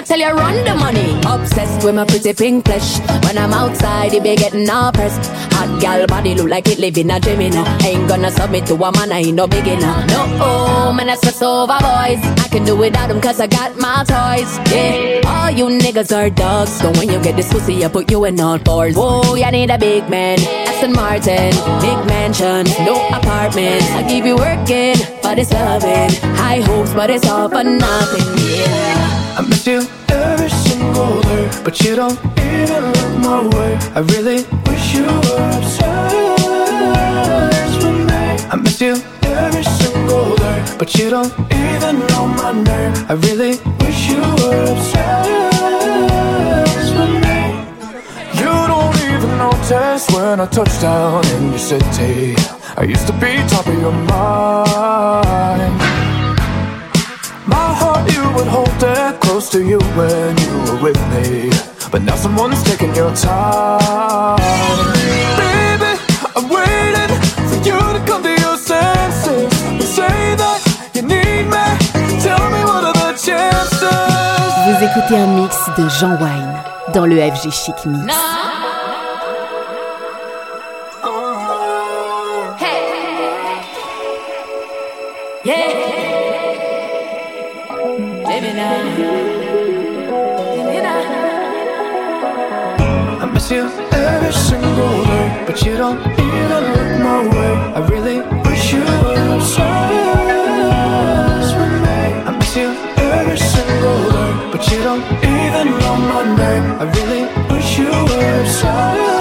I tell you run the money. Obsessed with my pretty pink flesh. When I'm outside, it be getting all pressed. Hot gal body look like it live in a dream, you know. Ain't gonna submit to a man, I ain't no beginner. No, oh, man, I stress over boys. I can do without them cause I got my toys. Yeah, all you niggas are dogs. So when you get this pussy, I put you in all fours. Whoa, you need a big man. Aston Martin, big mansion, no apartment. I keep you working, but it's loving. High hopes, but it's all for nothing. Yeah. I miss you every single day, but you don't even look my way. I really wish you were obsessed with me. I miss you every single day, but you don't even know my name. I really wish you were obsessed with me. You don't even notice when I touch down in your city. I used to be top of your mind. My heart, you would hold it close to you when you were with me. But now someone's taking your time. Baby, I'm waiting for you to come to your senses. You say that you need me. Tell me what are the chances? Vous écoutez un mix de Jean Wine dans le FG Chic Mix. I miss you every single day, but you don't even look my way. I really wish you were obsessed. I miss you every single day, but you don't even know my name. I really wish you were obsessed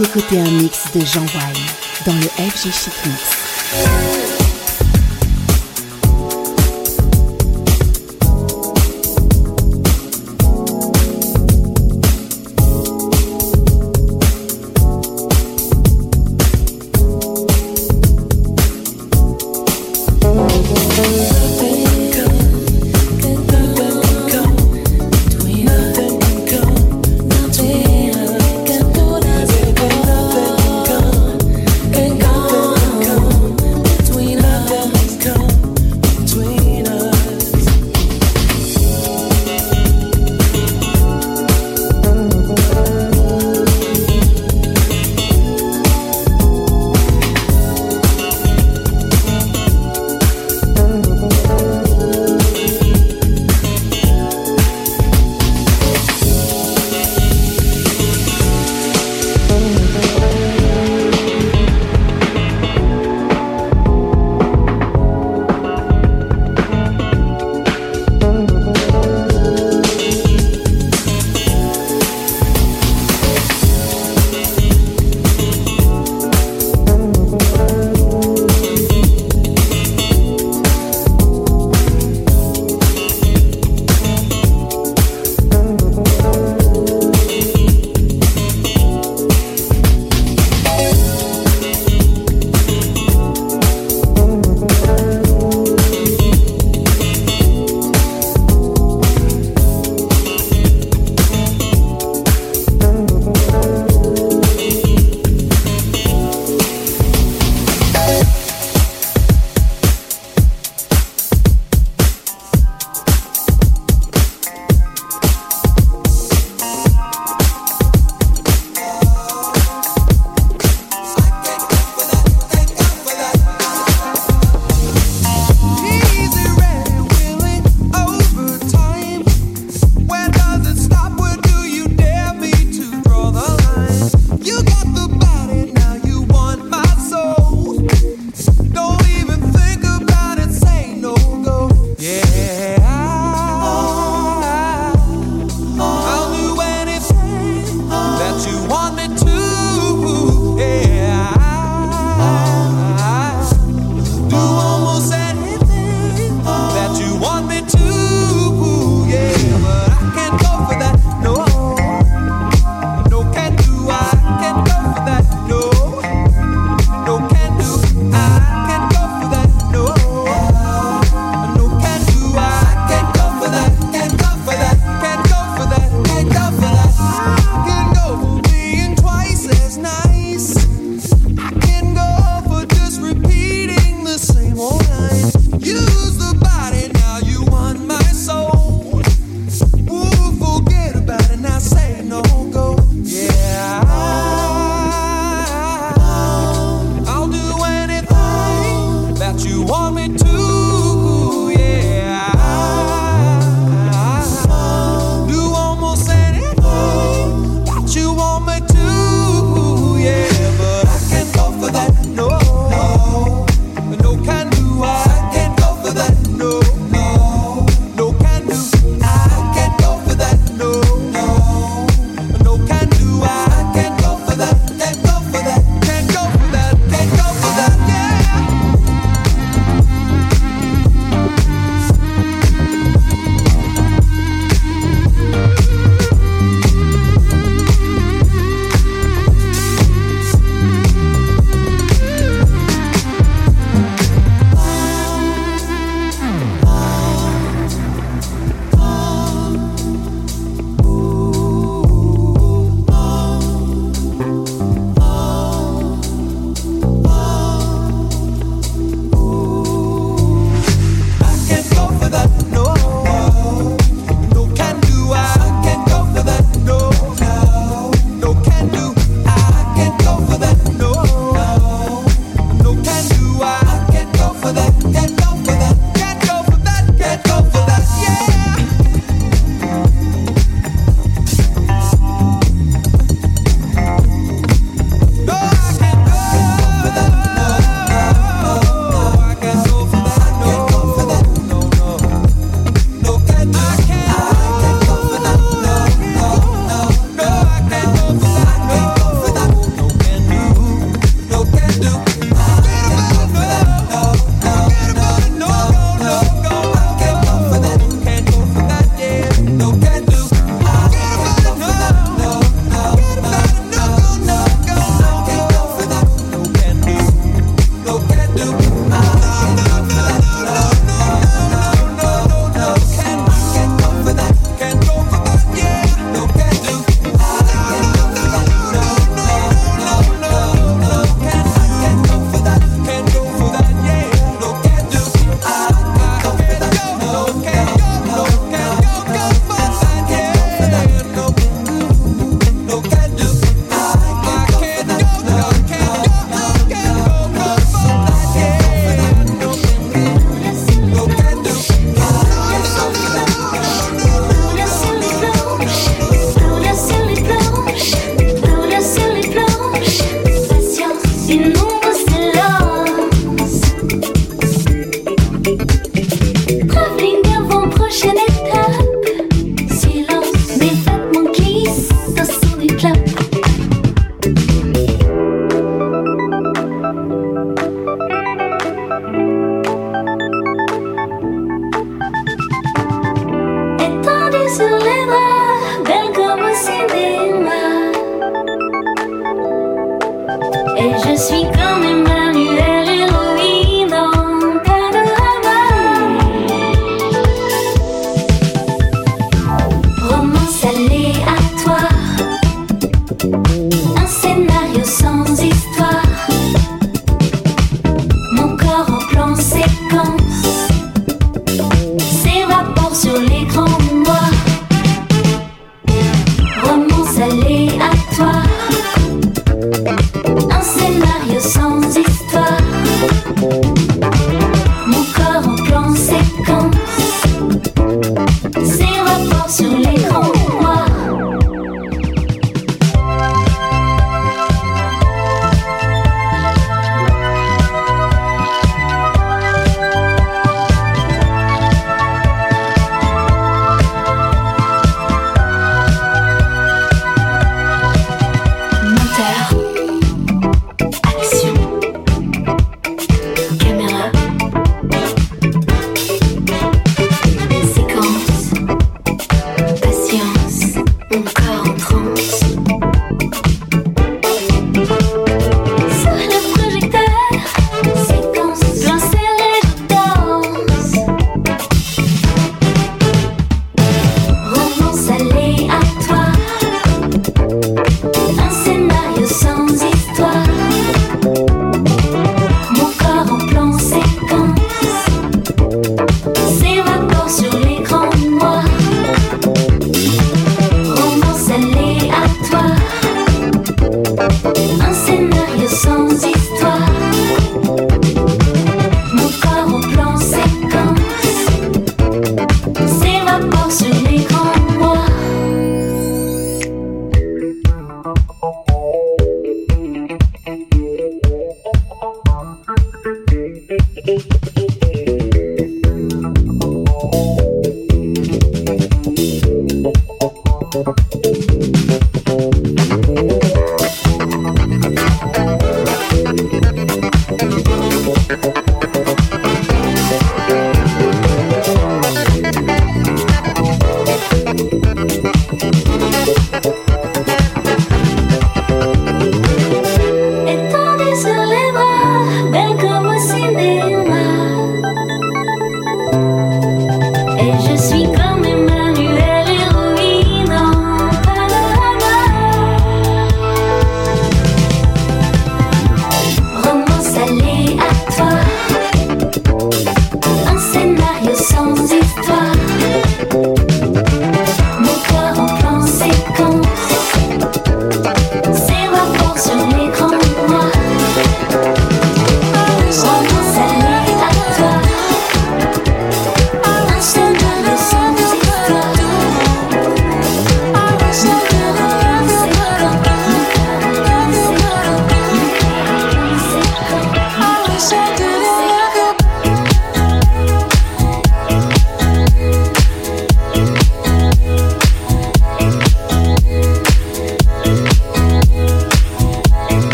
écouter un mix de Jean Wine dans le FG Chic Mix.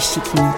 续收听。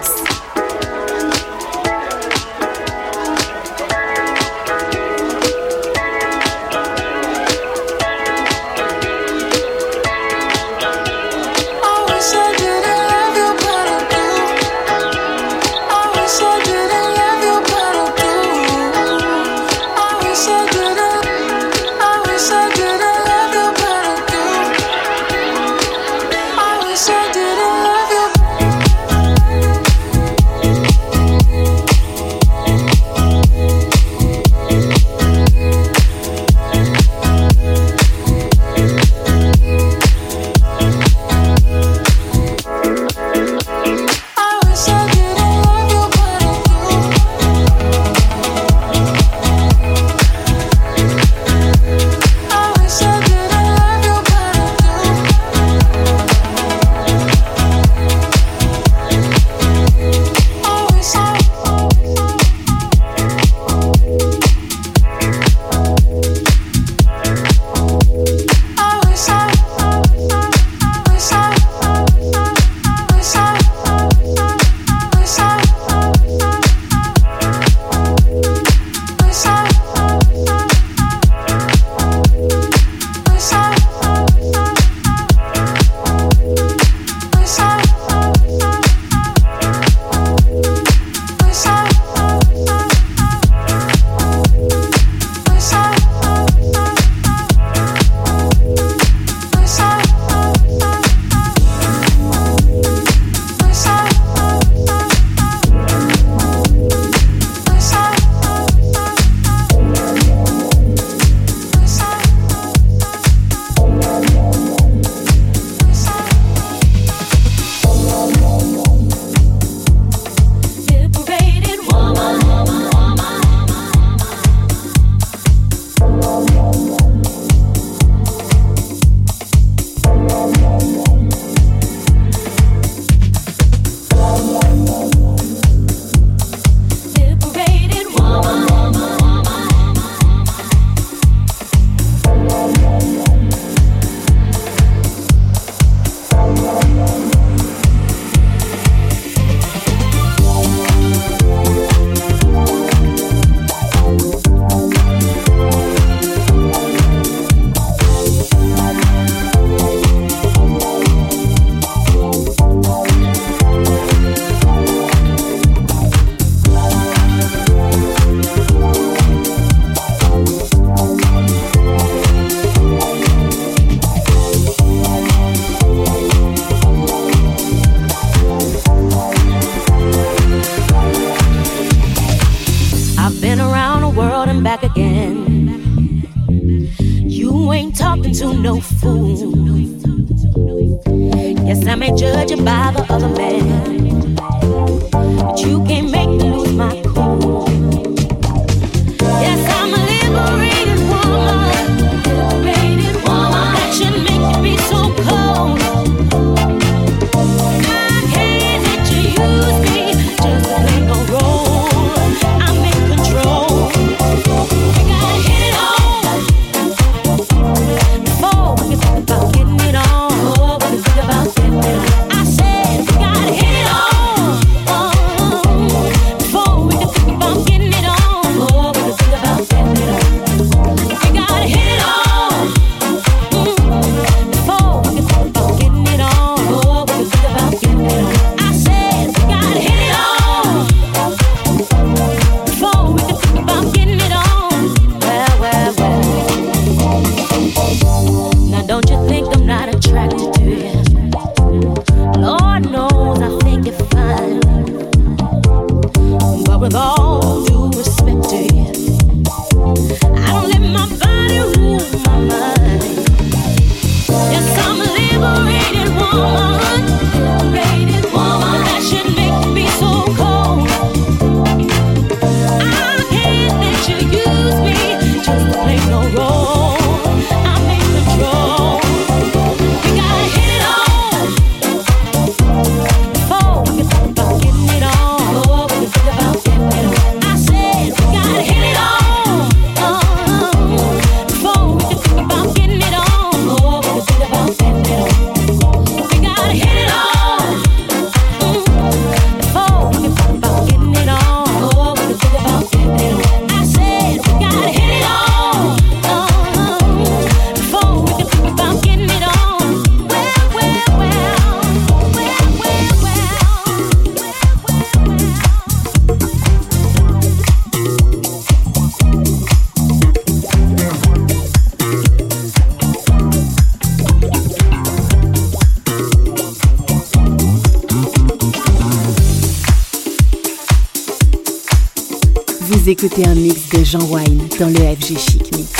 Écoutez un mix de Jean Wine dans le FG Chic Mix.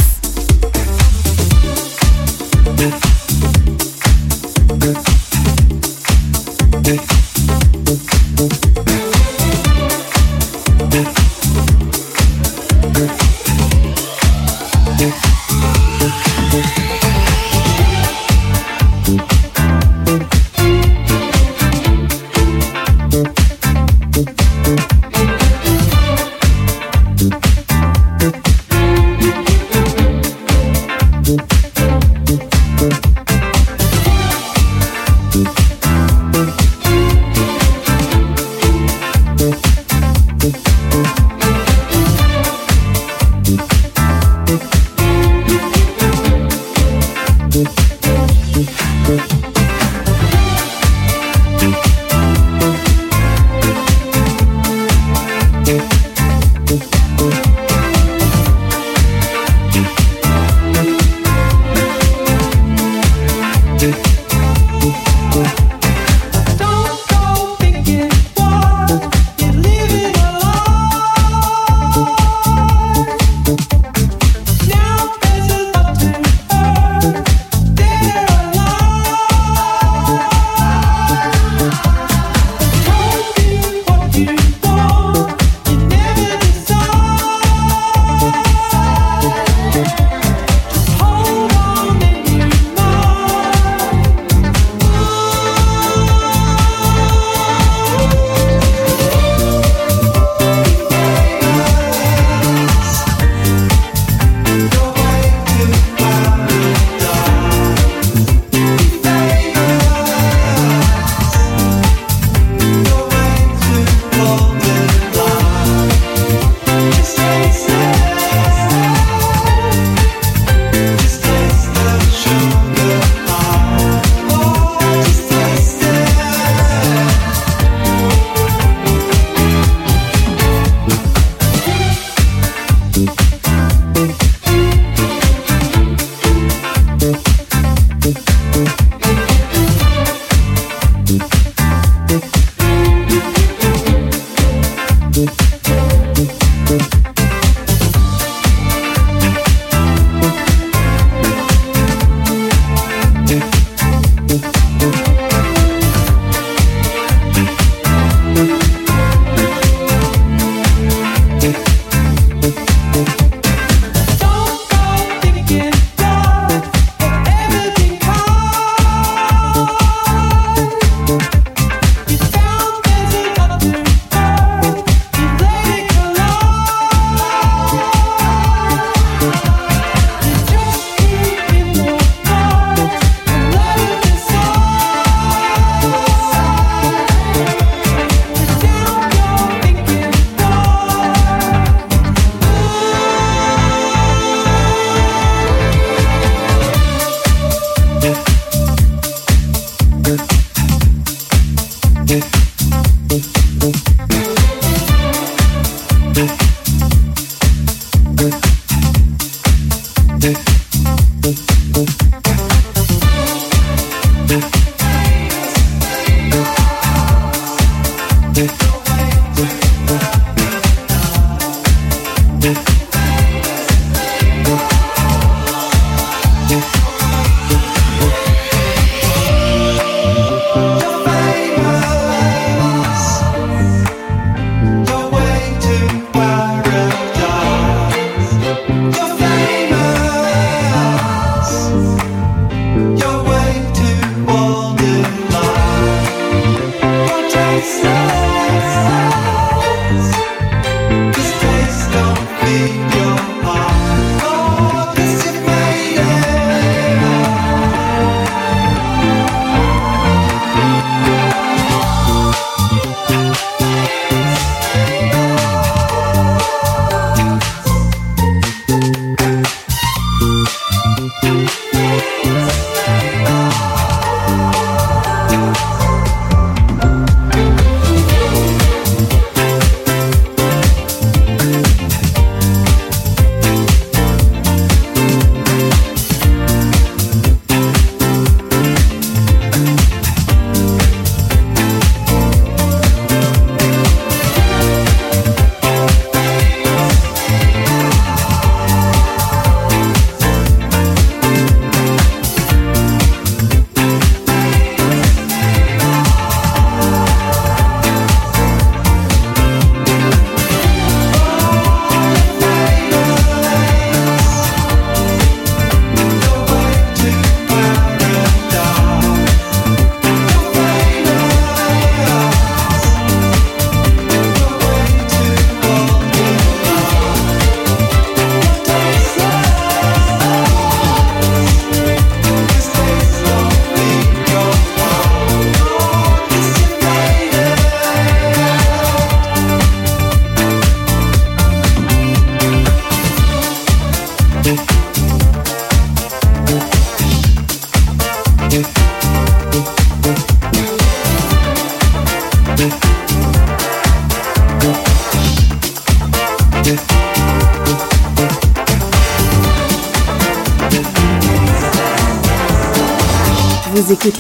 Écoutez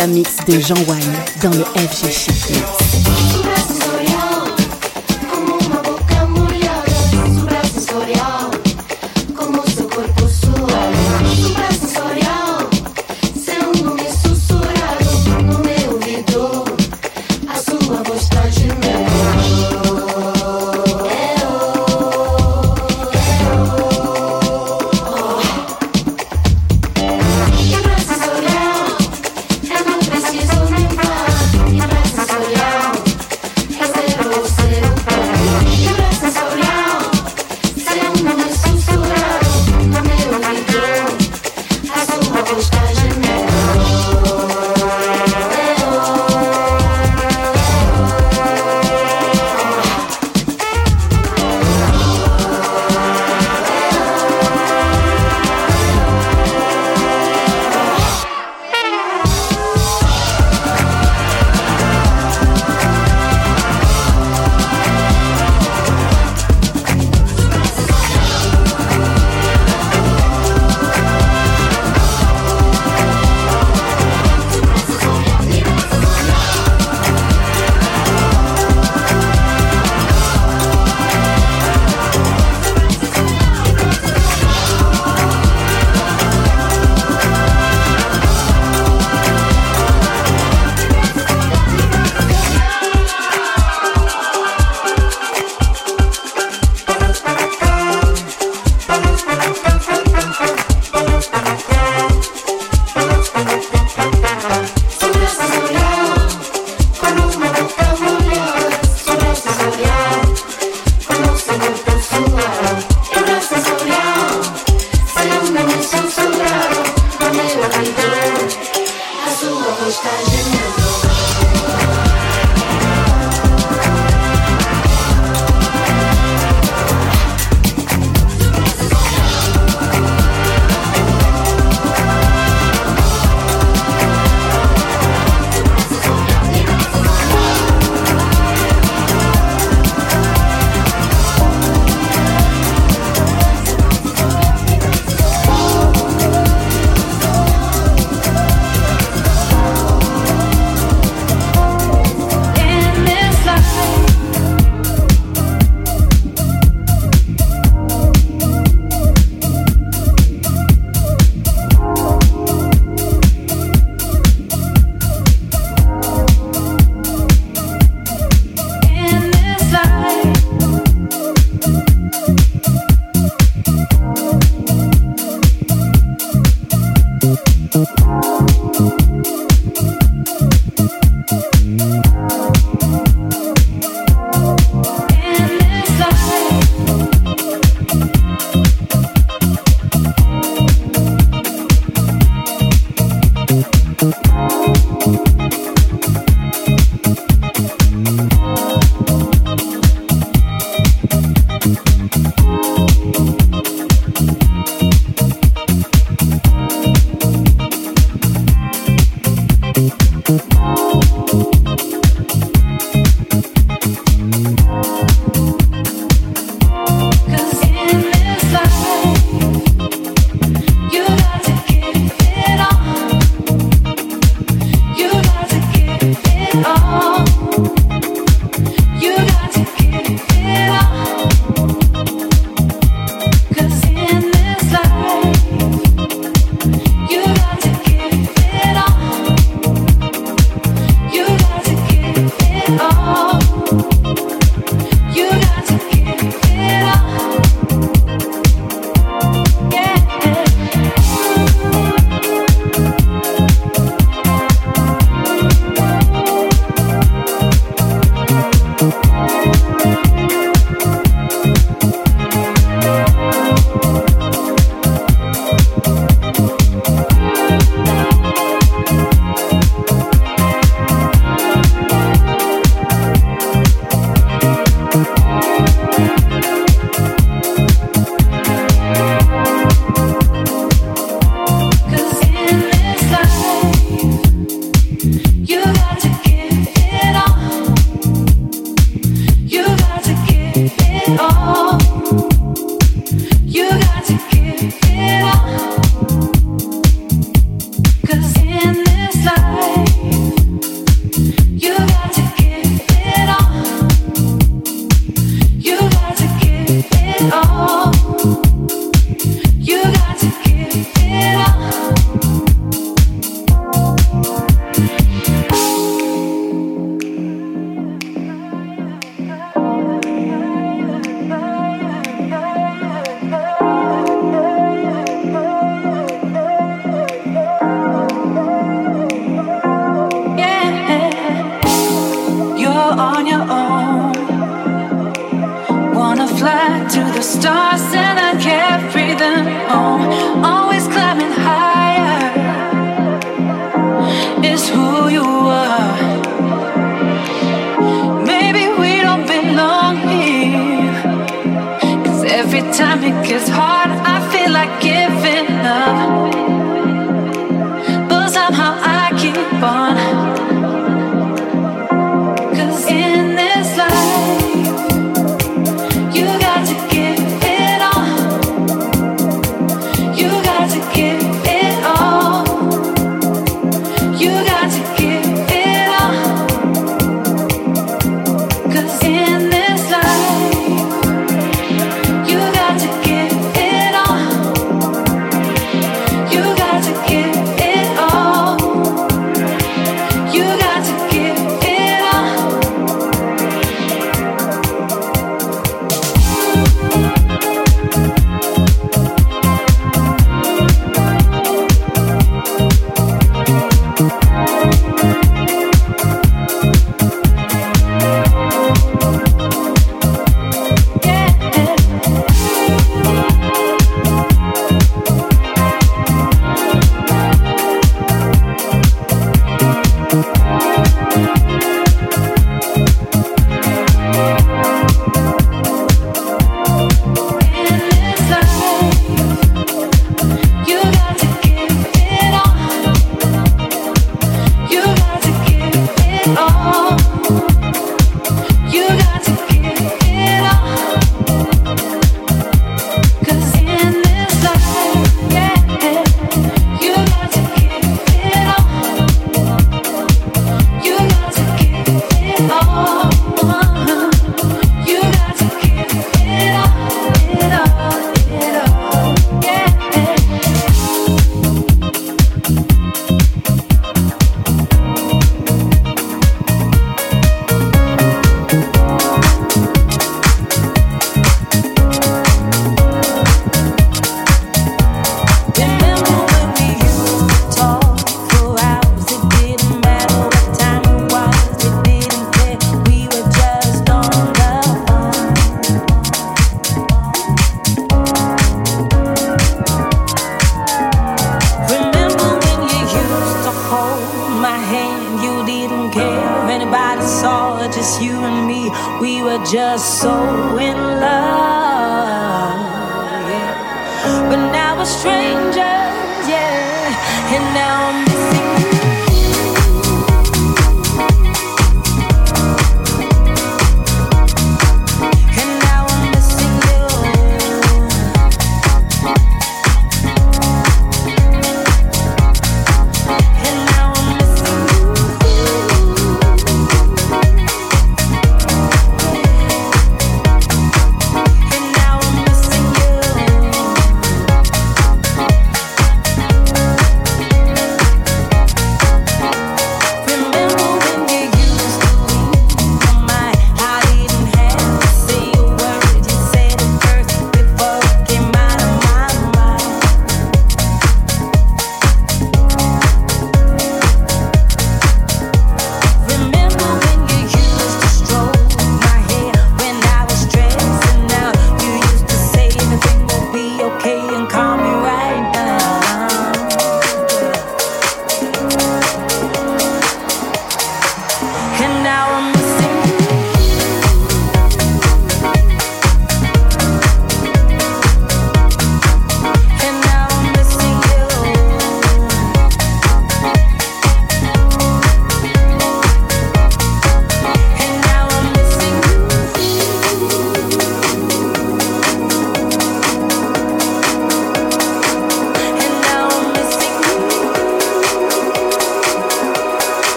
un mix de Jean Wayne dans le FG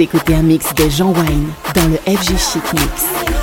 écoutez un mix de Jean Wayne dans le FG Chic Mix.